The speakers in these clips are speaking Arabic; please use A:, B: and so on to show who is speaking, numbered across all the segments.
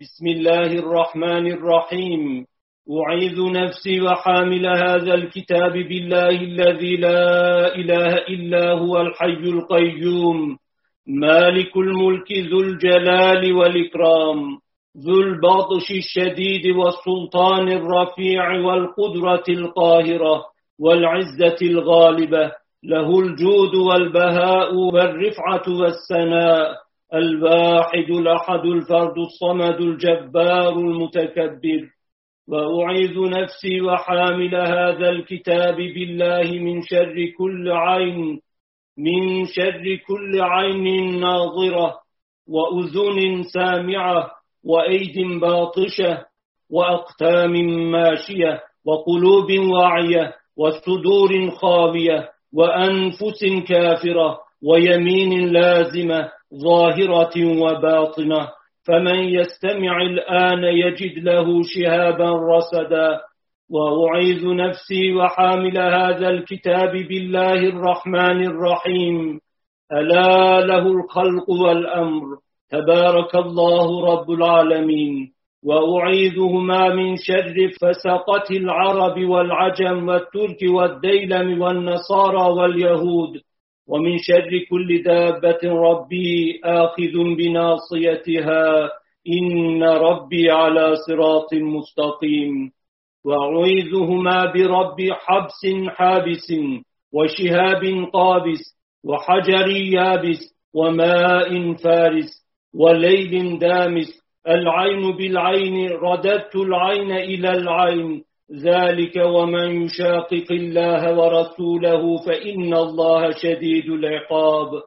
A: بسم الله الرحمن الرحيم. أعيذ نفسي وحامل هذا الكتاب بالله الذي لا إله إلا هو الحي القيوم. مالك الملك ذو الجلال والإكرام. ذو البطش الشديد والسلطان الرفيع والقدرة القاهرة والعزة الغالبة. له الجود والبهاء والرفعة والسناء الواحد الأحد الفرد الصمد الجبار المتكبر. وأعيذ نفسي وحامل هذا الكتاب بالله من شر كل عين من شر كل عين ناظرة وأذن سامعة وأيد باطشة وأقتام ماشية وقلوب واعية وصدور خاوية وأنفس كافرة ويمين لازمة ظاهرة وباطنة فمن يستمع الآن يجد له شهابا رصدا. وأعيذ نفسي وحامل هذا الكتاب بالله الرحمن الرحيم. ألا له الخلق والأمر. تبارك الله رب العالمين. وأعيذهما من شر فسقة العرب والعجم والترك والديلم والنصارى واليهود. ومن شر كل دابة ربي آخذ بناصيتها إن ربي على صراط مستقيم وأعيذهما برب حبس حابس وشهاب قابس وحجر يابس وماء فارس وليل دامس. العين بالعين رددت العين إلى العين ذلك ومن يشاقق الله ورسوله فإن الله شديد العقاب.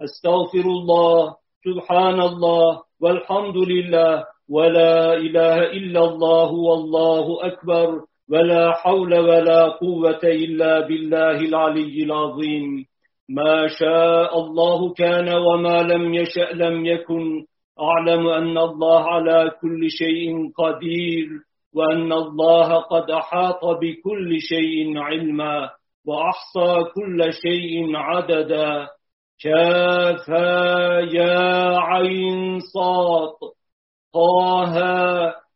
A: أستغفر الله سبحان الله والحمد لله ولا إله إلا الله والله أكبر ولا حول ولا قوة إلا بالله العلي العظيم. ما شاء الله كان وما لم يشأ لم يكن. أعلم أن الله على كل شيء قدير. وأن الله قد أحاط بكل شيء علما وأحصى كل شيء عددا. كافا يا عين صاد طه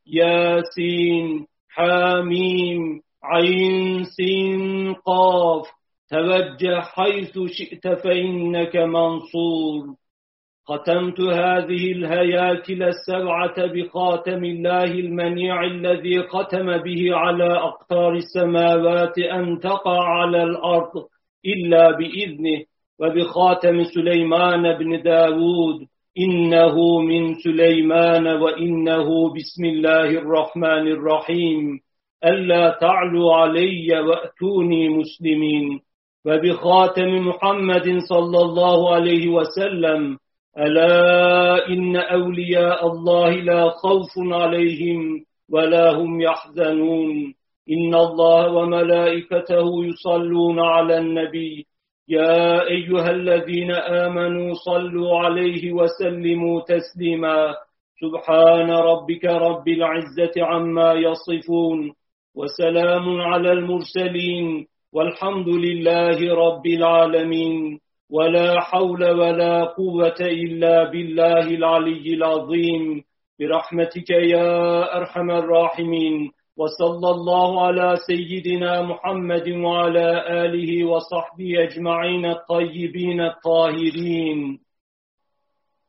A: ياسين حاميم عين سين قاف. توجه حيث شئت فإنك منصور. ختمت هذه الهياكل السبعة بخاتم الله المنيع الذي ختم به على أقطار السماوات أن تقع على الأرض إلا بإذنه وبخاتم سليمان بن داود. إنه من سليمان وإنه بسم الله الرحمن الرحيم. ألا تعلوا علي وأتوني مسلمين. وبخاتم محمد صلى الله عليه وسلم ألا إن أولياء الله لا خوف عليهم ولا هم يحزنون. إن الله وملائكته يصلون على النبي. يا أيها الذين آمنوا صلوا عليه وسلموا تسليما. سبحان ربك رب العزة عما يصفون. وسلام على المرسلين. والحمد لله رب العالمين. ولا حول ولا قوة إلا بالله العلي العظيم. برحمتك يا أرحم الراحمين. وصلى الله على سيدنا محمد وعلى آله وصحبه أجمعين الطيبين الطاهرين.